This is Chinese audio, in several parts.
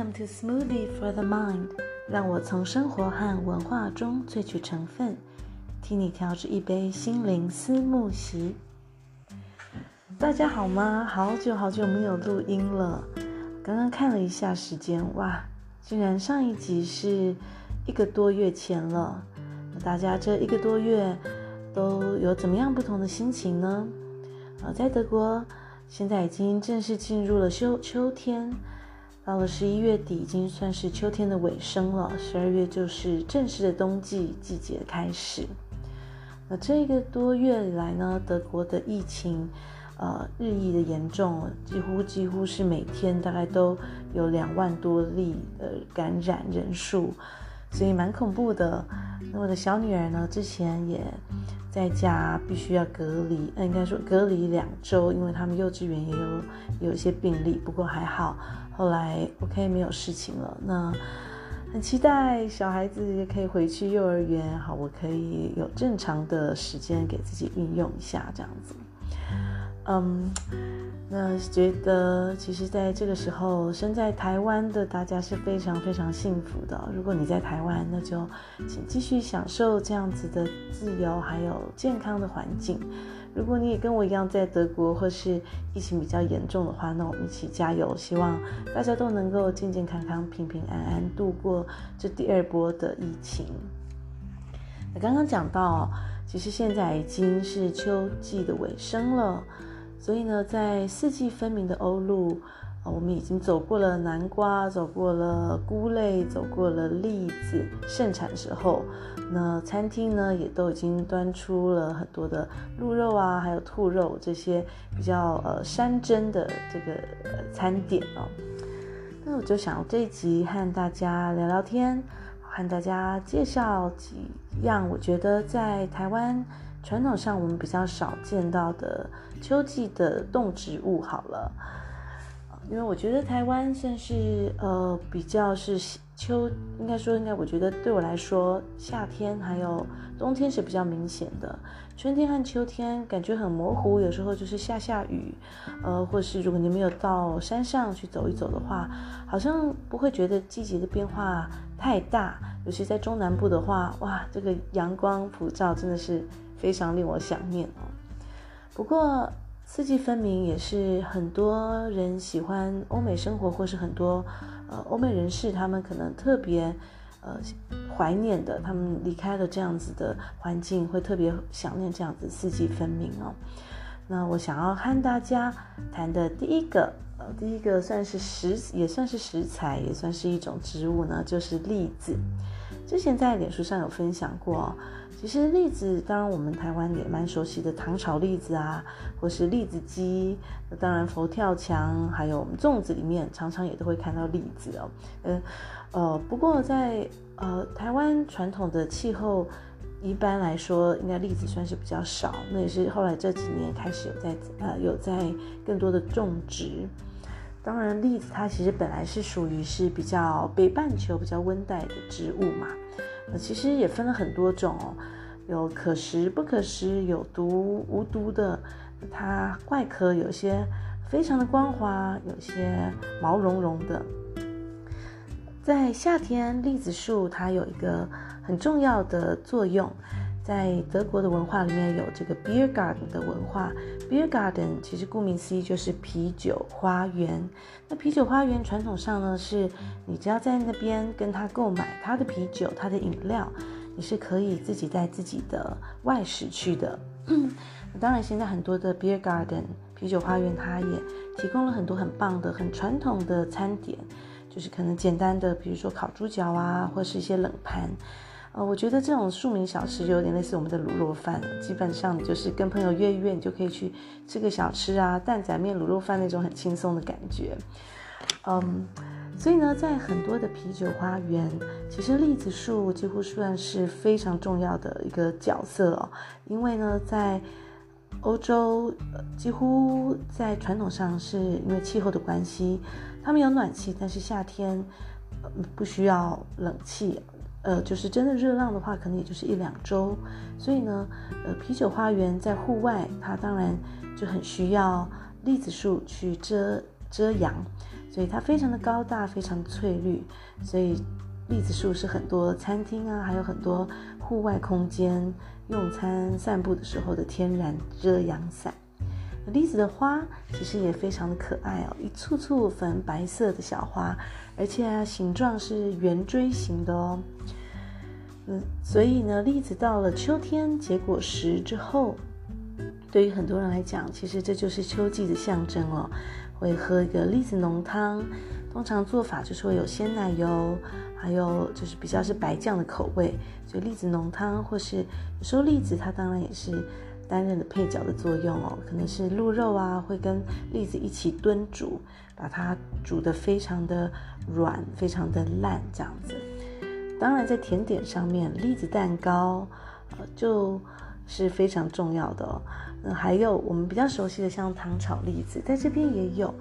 Welcome to Smoothie for the Mind，让我从生活和文化中萃取成分，替你调制一杯心灵思慕席。大家好吗？好久好久没有录音了。刚刚看了一下时间，哇，竟然上一集是一个多月前了。大家这一个多月都有怎么样不同的心情呢？呃，在德国，现在已经正式进入了秋秋天。到了十一月底，已经算是秋天的尾声了。十二月就是正式的冬季季节开始。那这个多月以来呢，德国的疫情，呃，日益的严重，几乎几乎是每天大概都有两万多例的感染人数，所以蛮恐怖的。那我的小女儿呢，之前也在家必须要隔离，那，应该说隔离两周，因为他们幼稚园也有有一些病例，不过还好。后来 OK 没有事情了，那很期待小孩子也可以回去幼儿园，好，我可以有正常的时间给自己运用一下，这样子。嗯，那觉得其实在这个时候，身在台湾的大家是非常非常幸福的。如果你在台湾，那就请继续享受这样子的自由还有健康的环境。如果你也跟我一样在德国，或是疫情比较严重的话，那我们一起加油，希望大家都能够健健康康、平平安安度过这第二波的疫情。那刚刚讲到，其实现在已经是秋季的尾声了，所以呢，在四季分明的欧陆。我们已经走过了南瓜，走过了菇类，走过了栗子盛产时候。那餐厅呢，也都已经端出了很多的鹿肉啊，还有兔肉这些比较呃山珍的这个餐点哦。那我就想这一集和大家聊聊天，和大家介绍几样我觉得在台湾传统上我们比较少见到的秋季的动植物。好了。因为我觉得台湾算是呃比较是秋，应该说应该，我觉得对我来说，夏天还有冬天是比较明显的，春天和秋天感觉很模糊，有时候就是下下雨，呃，或是如果你没有到山上去走一走的话，好像不会觉得季节的变化太大，尤其在中南部的话，哇，这个阳光普照真的是非常令我想念哦。不过。四季分明也是很多人喜欢欧美生活，或是很多呃欧美人士他们可能特别呃怀念的，他们离开了这样子的环境，会特别想念这样子四季分明哦。那我想要和大家谈的第一个呃第一个算是食也算是食材，也算是一种植物呢，就是栗子。之前在脸书上有分享过。其实栗子，当然我们台湾也蛮熟悉的糖炒栗子啊，或是栗子鸡。那当然佛跳墙，还有我们粽子里面，常常也都会看到栗子哦。嗯，呃，不过在呃台湾传统的气候，一般来说，应该栗子算是比较少。那也是后来这几年开始有在呃有在更多的种植。当然，栗子它其实本来是属于是比较北半球比较温带的植物嘛。其实也分了很多种哦，有可食不可食，有毒无毒的。它外壳有些非常的光滑，有些毛茸茸的。在夏天，栗子树它有一个很重要的作用，在德国的文化里面有这个 Beer Garden 的文化。Beer Garden 其实顾名思义就是啤酒花园。那啤酒花园传统上呢，是你只要在那边跟他购买他的啤酒、他的饮料，你是可以自己带自己的外食去的。当然，现在很多的 Beer Garden 啤酒花园，它也提供了很多很棒的、很传统的餐点，就是可能简单的，比如说烤猪脚啊，或是一些冷盘。呃，我觉得这种庶民小吃有点类似我们的卤肉饭，基本上就是跟朋友约一约，你就可以去吃个小吃啊，担仔面、卤肉饭那种很轻松的感觉。嗯，所以呢，在很多的啤酒花园，其实栗子树几乎算是非常重要的一个角色哦，因为呢，在欧洲，呃，几乎在传统上是因为气候的关系，他们有暖气，但是夏天，呃，不需要冷气。呃，就是真的热浪的话，可能也就是一两周。所以呢，呃，啤酒花园在户外，它当然就很需要栗子树去遮遮阳。所以它非常的高大，非常翠绿，所以栗子树是很多餐厅啊，还有很多户外空间用餐、散步的时候的天然遮阳伞。栗子的花其实也非常的可爱哦，一簇簇粉白色的小花，而且啊，形状是圆锥形的哦。嗯，所以呢，栗子到了秋天结果实之后，对于很多人来讲，其实这就是秋季的象征哦。会喝一个栗子浓汤，通常做法就是会有鲜奶油，还有就是比较是白酱的口味，所以栗子浓汤，或是有时候栗子它当然也是担任的配角的作用哦，可能是鹿肉啊，会跟栗子一起炖煮，把它煮得非常的软，非常的烂这样子。当然在甜点上面，栗子蛋糕，呃，就是非常重要的哦。嗯，还有我们比较熟悉的像糖炒栗子，在这边也有。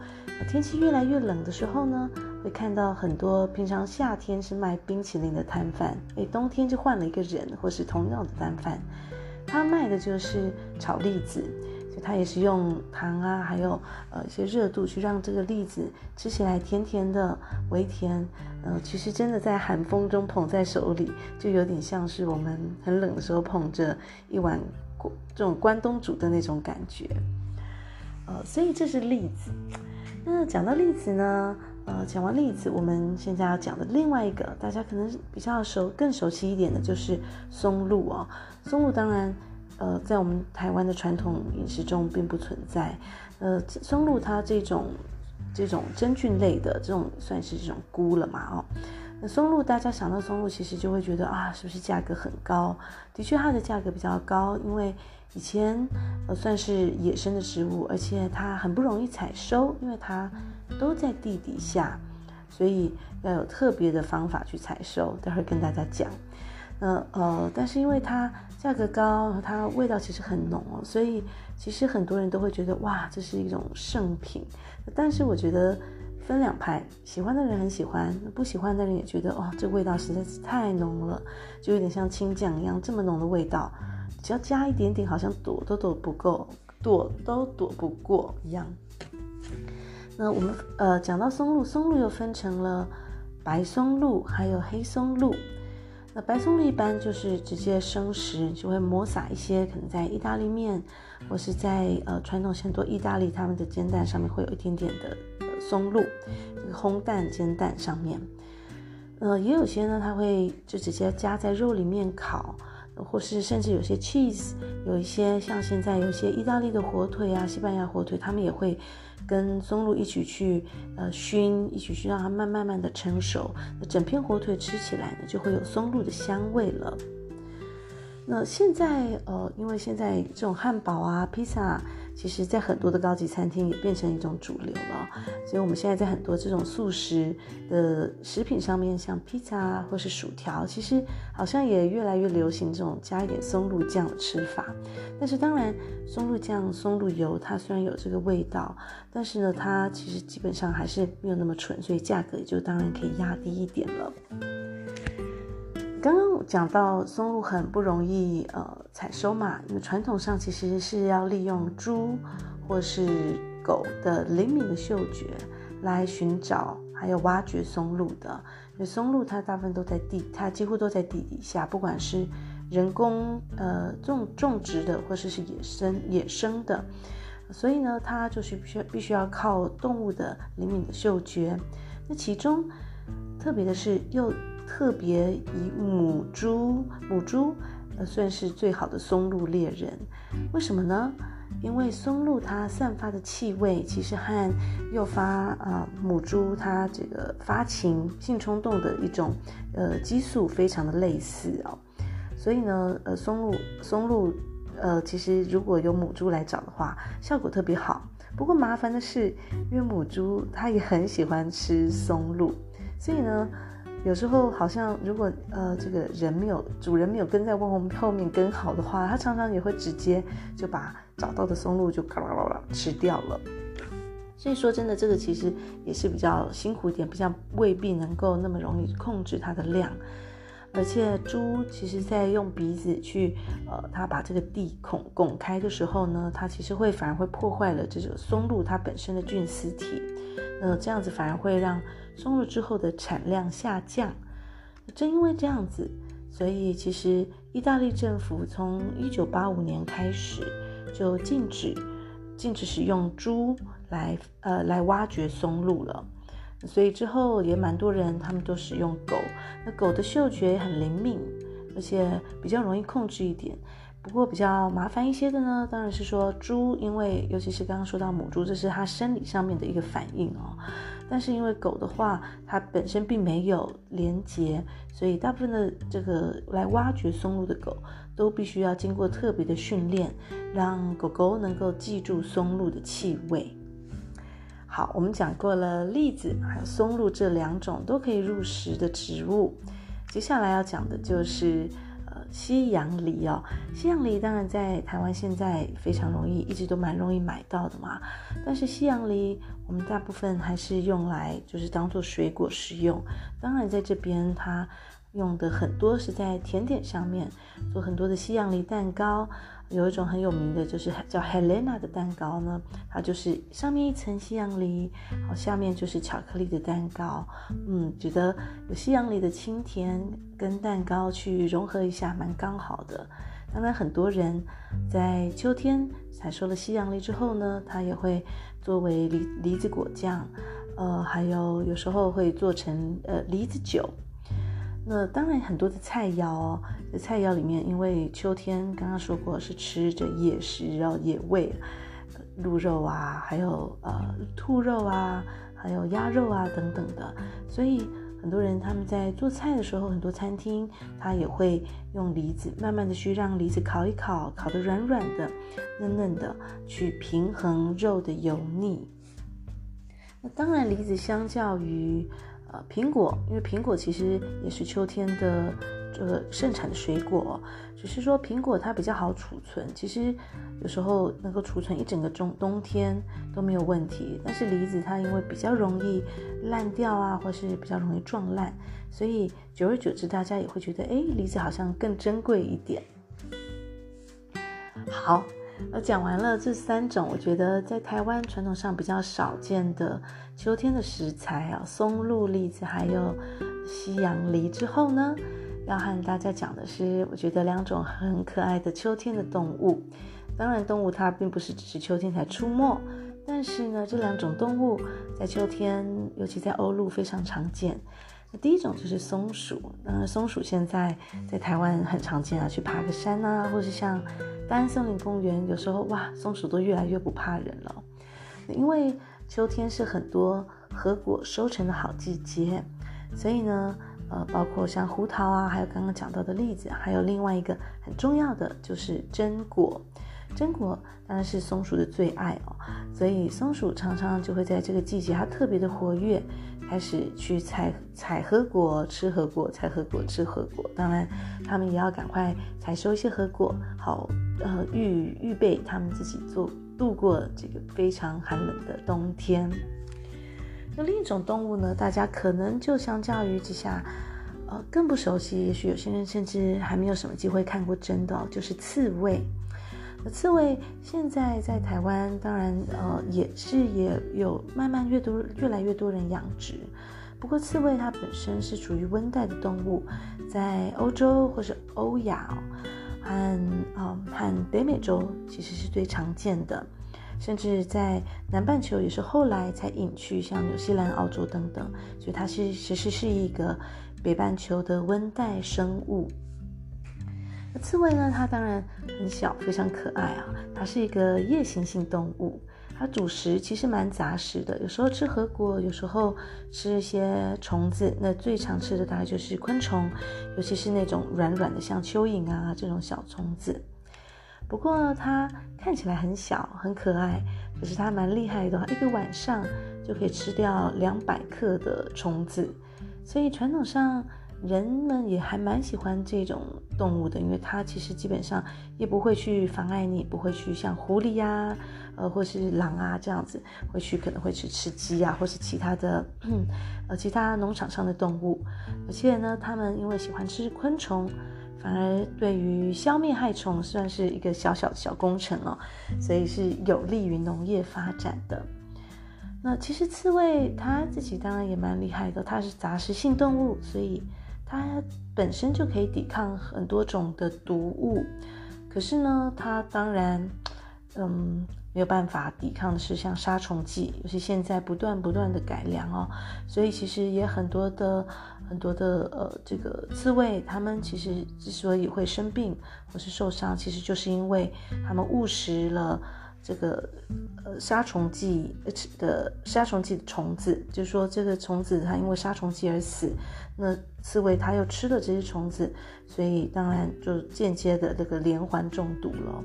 天气越来越冷的时候呢，会看到很多平常夏天是卖冰淇淋的摊贩，诶，冬天就换了一个人，或是同样的摊贩，他卖的就是炒栗子，就他也是用糖啊，还有呃一些热度去让这个栗子吃起来甜甜的，微甜。呃，其实真的在寒风中捧在手里，就有点像是我们很冷的时候捧着一碗。这种关东煮的那种感觉，呃，所以这是栗子。那讲到栗子呢，呃，讲完例子，我们现在要讲的另外一个，大家可能比较熟、更熟悉一点的，就是松露哦。松露当然，呃，在我们台湾的传统饮食中并不存在。呃，松露它这种这种真菌类的这种，算是这种菇了嘛，哦。那松露，大家想到松露，其实就会觉得啊，是不是价格很高？的确，它的价格比较高，因为以前呃算是野生的植物，而且它很不容易采收，因为它都在地底下，所以要有特别的方法去采收。待会跟大家讲。那呃，但是因为它价格高，它味道其实很浓哦，所以其实很多人都会觉得哇，这是一种圣品。但是我觉得。分两派，喜欢的人很喜欢，不喜欢的人也觉得哦，这味道实在是太浓了，就有点像青酱一样，这么浓的味道，只要加一点点，好像躲都躲不够，躲都躲不过一样。那我们呃讲到松露，松露又分成了白松露还有黑松露。那白松露一般就是直接生食，就会抹撒一些，可能在意大利面或是在呃传统很多意大利他们的煎蛋上面会有一点点的。松露，这个烘蛋煎蛋上面，呃，也有些呢，它会就直接加在肉里面烤，或是甚至有些 cheese，有一些像现在有些意大利的火腿啊、西班牙火腿，他们也会跟松露一起去呃熏，一起去让它慢慢慢的成熟，那整片火腿吃起来呢，就会有松露的香味了。那现在呃，因为现在这种汉堡啊、披萨。其实，在很多的高级餐厅也变成一种主流了，所以我们现在在很多这种素食的食品上面，像披萨啊，或是薯条，其实好像也越来越流行这种加一点松露酱的吃法。但是当然，松露酱、松露油它虽然有这个味道，但是呢，它其实基本上还是没有那么纯，所以价格也就当然可以压低一点了。刚刚讲到松露很不容易呃采收嘛，因为传统上其实是要利用猪或是狗的灵敏的嗅觉来寻找还有挖掘松露的。因为松露它大部分都在地，它几乎都在地底下，不管是人工呃种种植的或者是野生野生的，所以呢，它就是必须必须要靠动物的灵敏的嗅觉。那其中特别的是又。特别以母猪，母猪算是最好的松露猎人，为什么呢？因为松露它散发的气味其实和诱发啊、母猪它这个发情性冲动的一种呃激素非常的类似哦，所以呢呃松露松露呃其实如果有母猪来找的话，效果特别好。不过麻烦的是，因为母猪它也很喜欢吃松露，所以呢。有时候好像如果呃这个人没有主人没有跟在后面后面跟好的话，他常常也会直接就把找到的松露就咔啦啦啦吃掉了。所以说真的，这个其实也是比较辛苦一点，比较未必能够那么容易控制它的量。而且猪其实在用鼻子去，呃，它把这个地孔拱开的时候呢，它其实会反而会破坏了这个松露它本身的菌丝体，那这样子反而会让松露之后的产量下降。正因为这样子，所以其实意大利政府从一九八五年开始就禁止禁止使用猪来呃来挖掘松露了。所以之后也蛮多人，他们都使用狗。那狗的嗅觉很灵敏，而且比较容易控制一点。不过比较麻烦一些的呢，当然是说猪，因为尤其是刚刚说到母猪，这是它生理上面的一个反应哦。但是因为狗的话，它本身并没有连接，所以大部分的这个来挖掘松露的狗，都必须要经过特别的训练，让狗狗能够记住松露的气味。好，我们讲过了栗子还有松露这两种都可以入食的植物，接下来要讲的就是西洋梨哦。西洋梨当然在台湾现在非常容易，一直都蛮容易买到的嘛。但是西洋梨我们大部分还是用来就是当做水果食用，当然在这边它用的很多是在甜点上面做很多的西洋梨蛋糕。有一种很有名的，就是叫 Helena 的蛋糕呢，它就是上面一层西洋梨，好，下面就是巧克力的蛋糕。嗯，觉得有西洋梨的清甜跟蛋糕去融合一下，蛮刚好的。当然，很多人在秋天采收了西洋梨之后呢，它也会作为梨梨子果酱，呃，还有有时候会做成呃梨子酒。那当然，很多的菜肴哦，在菜肴里面，因为秋天刚刚说过是吃着野食，然后野味，鹿肉啊，还有呃兔肉啊，还有鸭肉啊等等的，所以很多人他们在做菜的时候，很多餐厅他也会用梨子，慢慢的去让梨子烤一烤，烤得软软的、嫩嫩的，去平衡肉的油腻。那当然，梨子相较于呃，苹果，因为苹果其实也是秋天的这个盛产的水果，只是说苹果它比较好储存，其实有时候能够储存一整个冬冬天都没有问题。但是梨子它因为比较容易烂掉啊，或是比较容易撞烂，所以久而久之大家也会觉得，哎，梨子好像更珍贵一点。好。而讲完了这三种，我觉得在台湾传统上比较少见的秋天的食材啊，松露、栗子还有西洋梨之后呢，要和大家讲的是，我觉得两种很可爱的秋天的动物。当然，动物它并不是只是秋天才出没，但是呢，这两种动物在秋天，尤其在欧陆非常常见。第一种就是松鼠，那松鼠现在在台湾很常见啊，去爬个山啊，或是像大安森林公园，有时候哇，松鼠都越来越不怕人了。因为秋天是很多核果收成的好季节，所以呢，呃，包括像胡桃啊，还有刚刚讲到的栗子，还有另外一个很重要的就是榛果。榛果当然是松鼠的最爱哦，所以松鼠常常就会在这个季节，它特别的活跃。开始去采采核果，吃核果，采核果，吃核果。当然，它们也要赶快采收一些核果，好，呃，预预备它们自己做度过这个非常寒冷的冬天。那另一种动物呢，大家可能就相较于之下，呃，更不熟悉，也许有些人甚至还没有什么机会看过真的，就是刺猬。那刺猬现在在台湾，当然呃也是也有慢慢越多越来越多人养殖。不过刺猬它本身是属于温带的动物，在欧洲或是欧亚和呃和北美洲其实是最常见的，甚至在南半球也是后来才引去，像纽西兰、澳洲等等。所以它是其实是一个北半球的温带生物。刺猬呢？它当然很小，非常可爱啊。它是一个夜行性动物，它主食其实蛮杂食的，有时候吃核果，有时候吃一些虫子。那最常吃的大概就是昆虫，尤其是那种软软的，像蚯蚓啊这种小虫子。不过它看起来很小，很可爱，可是它蛮厉害的，一个晚上就可以吃掉两百克的虫子。所以传统上。人们也还蛮喜欢这种动物的，因为它其实基本上也不会去妨碍你，不会去像狐狸呀、呃，或是狼啊这样子，会去可能会去吃鸡啊，或是其他的，呃，其他农场上的动物。而且呢，它们因为喜欢吃昆虫，反而对于消灭害虫算是一个小小的小工程哦，所以是有利于农业发展的。那其实刺猬它自己当然也蛮厉害的，它是杂食性动物，所以。它本身就可以抵抗很多种的毒物，可是呢，它当然，嗯，没有办法抵抗的是像杀虫剂，尤其现在不断不断的改良哦，所以其实也很多的很多的呃，这个刺猬，它们其实之所以会生病或是受伤，其实就是因为它们误食了。这个呃杀虫剂的杀虫剂的虫子，就说这个虫子它因为杀虫剂而死，那刺猬它又吃了这些虫子，所以当然就间接的这个连环中毒了。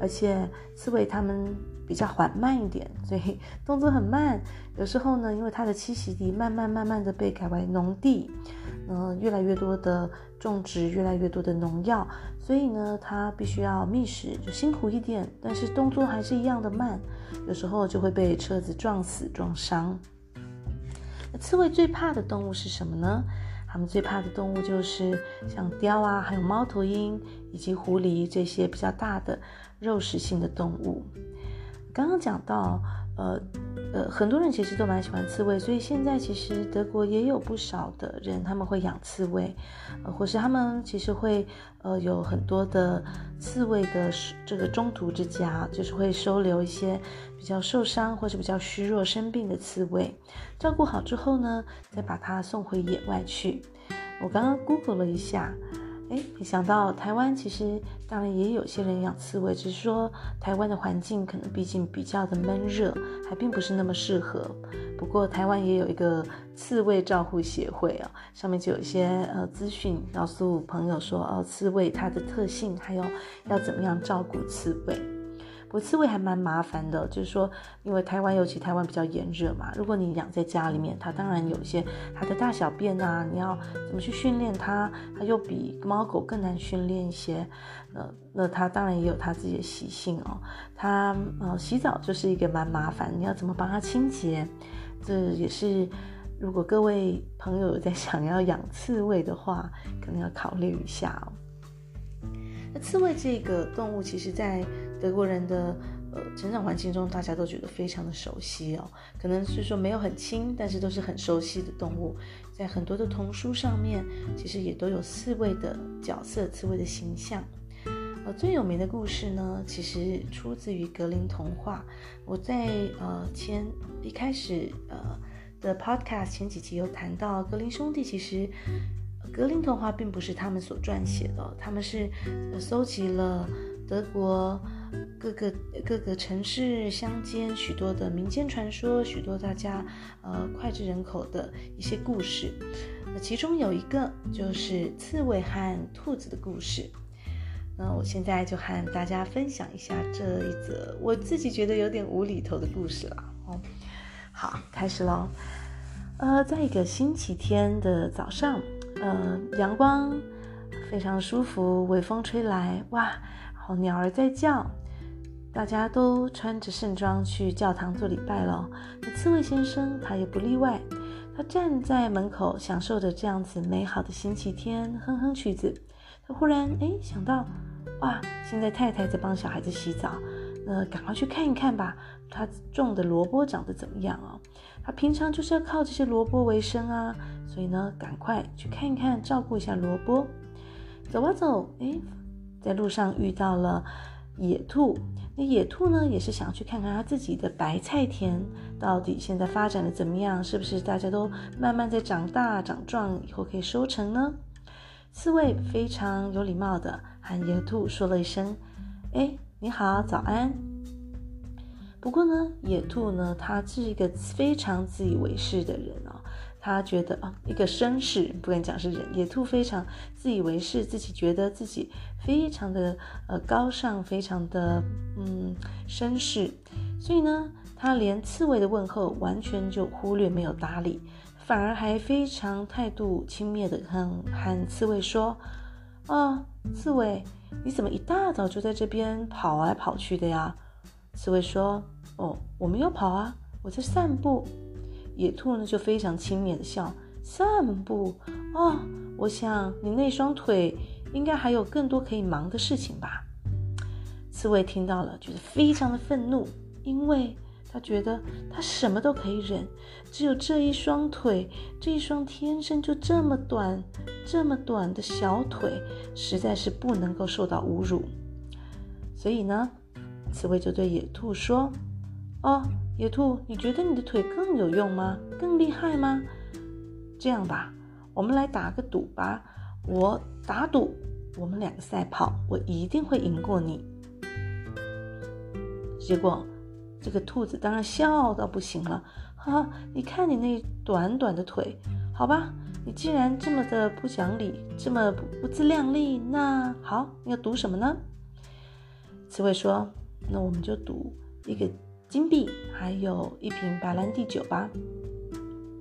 而且刺猬它们比较缓慢一点，所以动作很慢。有时候呢，因为它的栖息地慢慢慢慢的被改为农地，嗯、越来越多的种植，越来越多的农药。所以呢，它必须要觅食，就辛苦一点，但是动作还是一样的慢，有时候就会被车子撞死、撞伤。那刺猬最怕的动物是什么呢？它们最怕的动物就是像雕啊，还有猫头鹰以及狐狸这些比较大的肉食性的动物。刚刚讲到。呃呃，很多人其实都蛮喜欢刺猬，所以现在其实德国也有不少的人他们会养刺猬，呃，或是他们其实会呃有很多的刺猬的这个中途之家，就是会收留一些比较受伤或是比较虚弱生病的刺猬，照顾好之后呢，再把它送回野外去。我刚刚 Google 了一下。哎，没想到台湾其实当然也有些人养刺猬，只是说台湾的环境可能毕竟比较的闷热，还并不是那么适合。不过台湾也有一个刺猬照护协会啊，上面就有一些呃资讯告诉朋友说，哦，刺猬它的特性，还有要怎么样照顾刺猬。我刺猬还蛮麻烦的，就是说，因为台湾尤其台湾比较炎热嘛，如果你养在家里面，它当然有一些它的大小便啊，你要怎么去训练它，它又比猫狗更难训练一些。那那它当然也有它自己的习性哦，它呃洗澡就是一个蛮麻烦，你要怎么帮它清洁？这也是如果各位朋友有在 想要养刺猬的话，可能要考虑一下哦。那刺猬这个动物，其实在德国人的呃成长环境中，大家都觉得非常的熟悉哦。可能是说没有很亲，但是都是很熟悉的动物。在很多的童书上面，其实也都有刺猬的角色、刺猬的形象。呃，最有名的故事呢，其实出自于格林童话。我在呃前一开始呃的 podcast 前几集有谈到，格林兄弟其实格林童话并不是他们所撰写的，他们是搜集了德国。各个各个城市乡间许多的民间传说，许多大家呃脍炙人口的一些故事。那其中有一个就是刺猬和兔子的故事。那我现在就和大家分享一下这一则我自己觉得有点无厘头的故事了。哦，好，开始喽。呃，在一个星期天的早上，呃，阳光非常舒服，微风吹来，哇，好，鸟儿在叫。大家都穿着盛装去教堂做礼拜了，那刺猬先生他也不例外。他站在门口，享受着这样子美好的星期天，哼哼曲子。他忽然哎想到，哇，现在太太在帮小孩子洗澡，那赶快去看一看吧。他种的萝卜长得怎么样哦？他平常就是要靠这些萝卜为生啊，所以呢，赶快去看一看，照顾一下萝卜。走啊走，哎，在路上遇到了野兔。那野兔呢，也是想去看看他自己的白菜田到底现在发展的怎么样，是不是大家都慢慢在长大长壮，以后可以收成呢？刺猬非常有礼貌的和野兔说了一声：“哎，你好，早安。”不过呢，野兔呢，他是一个非常自以为是的人。他觉得啊，一个绅士，不敢讲是人，野兔非常自以为是，自己觉得自己非常的呃高尚，非常的嗯绅士，所以呢，他连刺猬的问候完全就忽略没有搭理，反而还非常态度轻蔑的和和刺猬说：“啊，刺猬，你怎么一大早就在这边跑来跑去的呀？”刺猬说：“哦，我没有跑啊，我在散步。”野兔呢就非常轻蔑的笑：“散步啊，我想你那双腿应该还有更多可以忙的事情吧？”刺猬听到了，觉得非常的愤怒，因为他觉得他什么都可以忍，只有这一双腿，这一双天生就这么短、这么短的小腿，实在是不能够受到侮辱。所以呢，刺猬就对野兔说：“哦，野兔，你觉得你的腿更有用吗？更厉害吗？这样吧，我们来打个赌吧。我打赌，我们两个赛跑，我一定会赢过你。”结果，这个兔子当然笑到不行了。哈、啊，你看你那短短的腿，好吧，你既然这么的不讲理，这么不不自量力，那好，你要赌什么呢？刺猬说：“那我们就赌一个金币，还有一瓶白兰地酒吧。”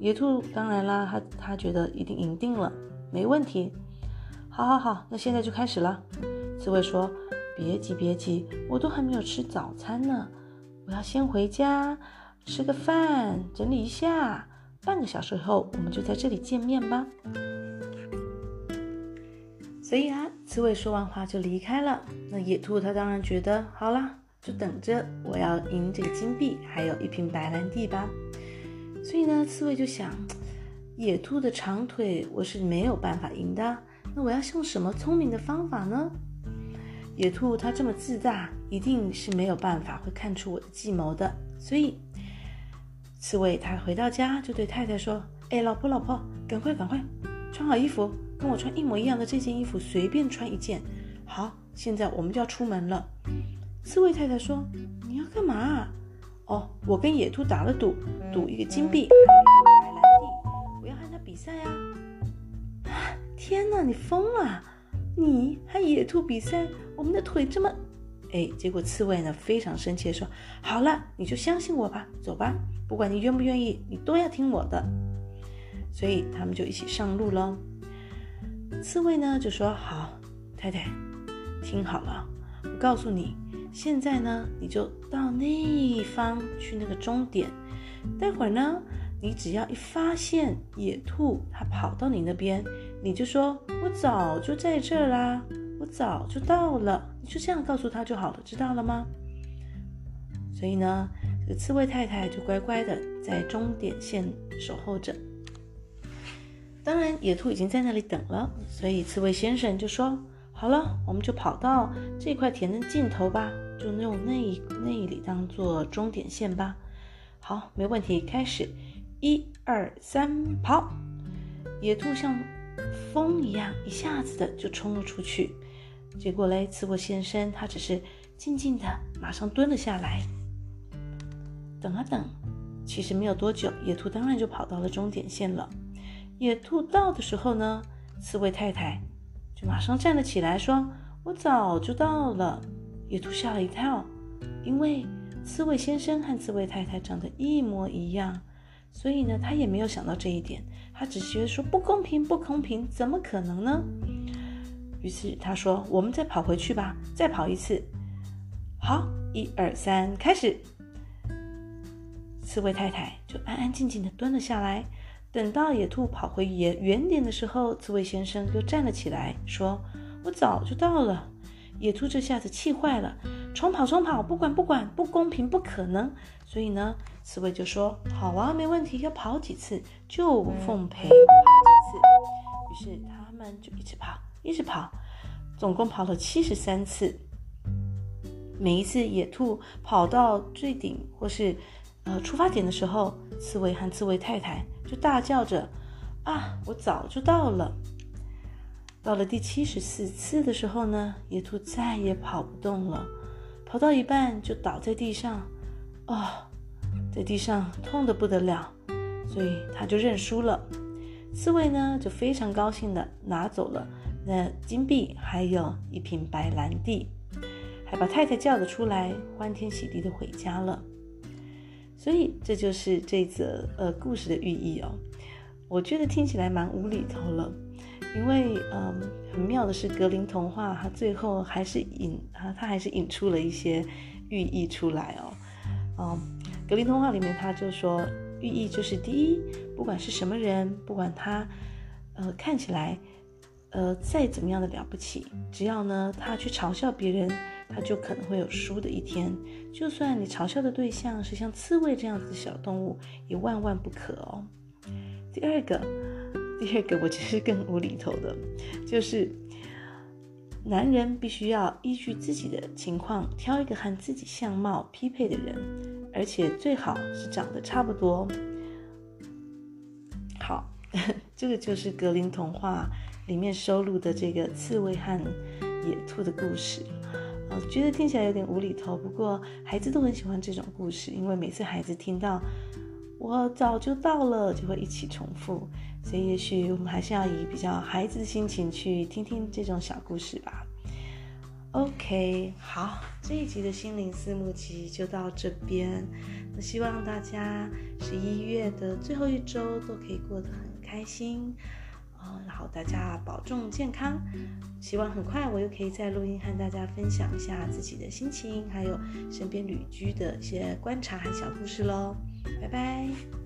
野兔当然啦，他他觉得一定赢定了，没问题。好好好，那现在就开始了。刺猬说。别急，别急，我都还没有吃早餐呢。我要先回家吃个饭，整理一下。半个小时后，我们就在这里见面吧。所以啊，刺猬说完话就离开了。那野兔他当然觉得好了，就等着我要赢这个金币，还有一瓶白兰地吧。所以呢，刺猬就想，野兔的长腿我是没有办法赢的。那我要用什么聪明的方法呢？野兔它这么自大，一定是没有办法会看出我的计谋的。所以，刺猬他回到家就对太太说：“哎，老婆，老婆，赶快赶快，穿好衣服，跟我穿一模一样的这件衣服，随便穿一件。好，现在我们就要出门了。”刺猬太太说：“你要干嘛？哦，我跟野兔打了赌，赌一个金币，还有一个白兰地，我要和他比赛呀！”啊，天哪，你疯了！你和野兔比赛，我们的腿这么……哎，结果刺猬呢非常生气地说：“好了，你就相信我吧，走吧，不管你愿不愿意，你都要听我的。”所以他们就一起上路了。刺猬呢就说：“好，太太，听好了，我告诉你，现在呢你就到那一方去那个终点，待会儿呢。”你只要一发现野兔，它跑到你那边，你就说：“我早就在这儿啦，我早就到了。”你就这样告诉他就好了，知道了吗？所以呢，这个刺猬太太就乖乖的在终点线守候着。当然，野兔已经在那里等了，所以刺猬先生就说：“好了，我们就跑到这块田的尽头吧，就用那那里当做终点线吧。”好，没问题，开始。一二三，跑！野兔像风一样，一下子的就冲了出去。结果嘞，刺猬先生他只是静静的，马上蹲了下来。等啊等，其实没有多久，野兔当然就跑到了终点线了。野兔到的时候呢，刺猬太太就马上站了起来，说：“我早就到了。”野兔吓了一跳，因为刺猬先生和刺猬太太长得一模一样。所以呢，他也没有想到这一点，他只觉得说不公平，不公平，怎么可能呢？于是他说：“我们再跑回去吧，再跑一次。”好，一二三，开始。刺猬太太就安安静静地蹲了下来。等到野兔跑回原原点的时候，刺猬先生又站了起来，说：“我早就到了。”野兔这下子气坏了，重跑重跑，不管不管，不公平，不可能。所以呢，刺猬就说：“好啊，没问题，要跑几次就奉陪跑几次。”于是他们就一直跑，一直跑，总共跑了七十三次。每一次野兔跑到最顶或是呃出发点的时候，刺猬和刺猬太太就大叫着：“啊，我早就到了！”到了第七十四次的时候呢，野兔再也跑不动了，跑到一半就倒在地上。啊、在地上痛得不得了，所以他就认输了。刺猬呢，就非常高兴地拿走了那金币，还有一瓶白兰地，还把太太叫了出来，欢天喜地的回家了。所以这就是这则呃故事的寓意哦。我觉得听起来蛮无厘头了，因为嗯，很妙的是格林童话，它最后还是引啊，它还是引出了一些寓意出来哦。嗯，格林童话里面他就说，寓意就是第一，不管是什么人，不管他呃看起来呃再怎么样的了不起，只要呢他去嘲笑别人，他就可能会有输的一天。就算你嘲笑的对象是像刺猬这样子的小动物，也万万不可哦。第二个，第二个我其实更无厘头的，就是男人必须要依据自己的情况挑一个和自己相貌匹配的人，而且最好是长得差不多。好，这个就是格林童话里面收录的这个刺猬和野兔的故事。我觉得听起来有点无厘头，不过孩子都很喜欢这种故事，因为每次孩子听到。我早就到了，就会一起重复。所以，也许我们还是要以比较孩子的心情去听听这种小故事吧。OK，好，这一集的心灵思慕集就到这边。那希望大家十一月的最后一周都可以过得很开心啊，然后大家保重健康。希望很快我又可以再录音和大家分享一下自己的心情，还有身边旅居的一些观察和小故事喽。拜拜。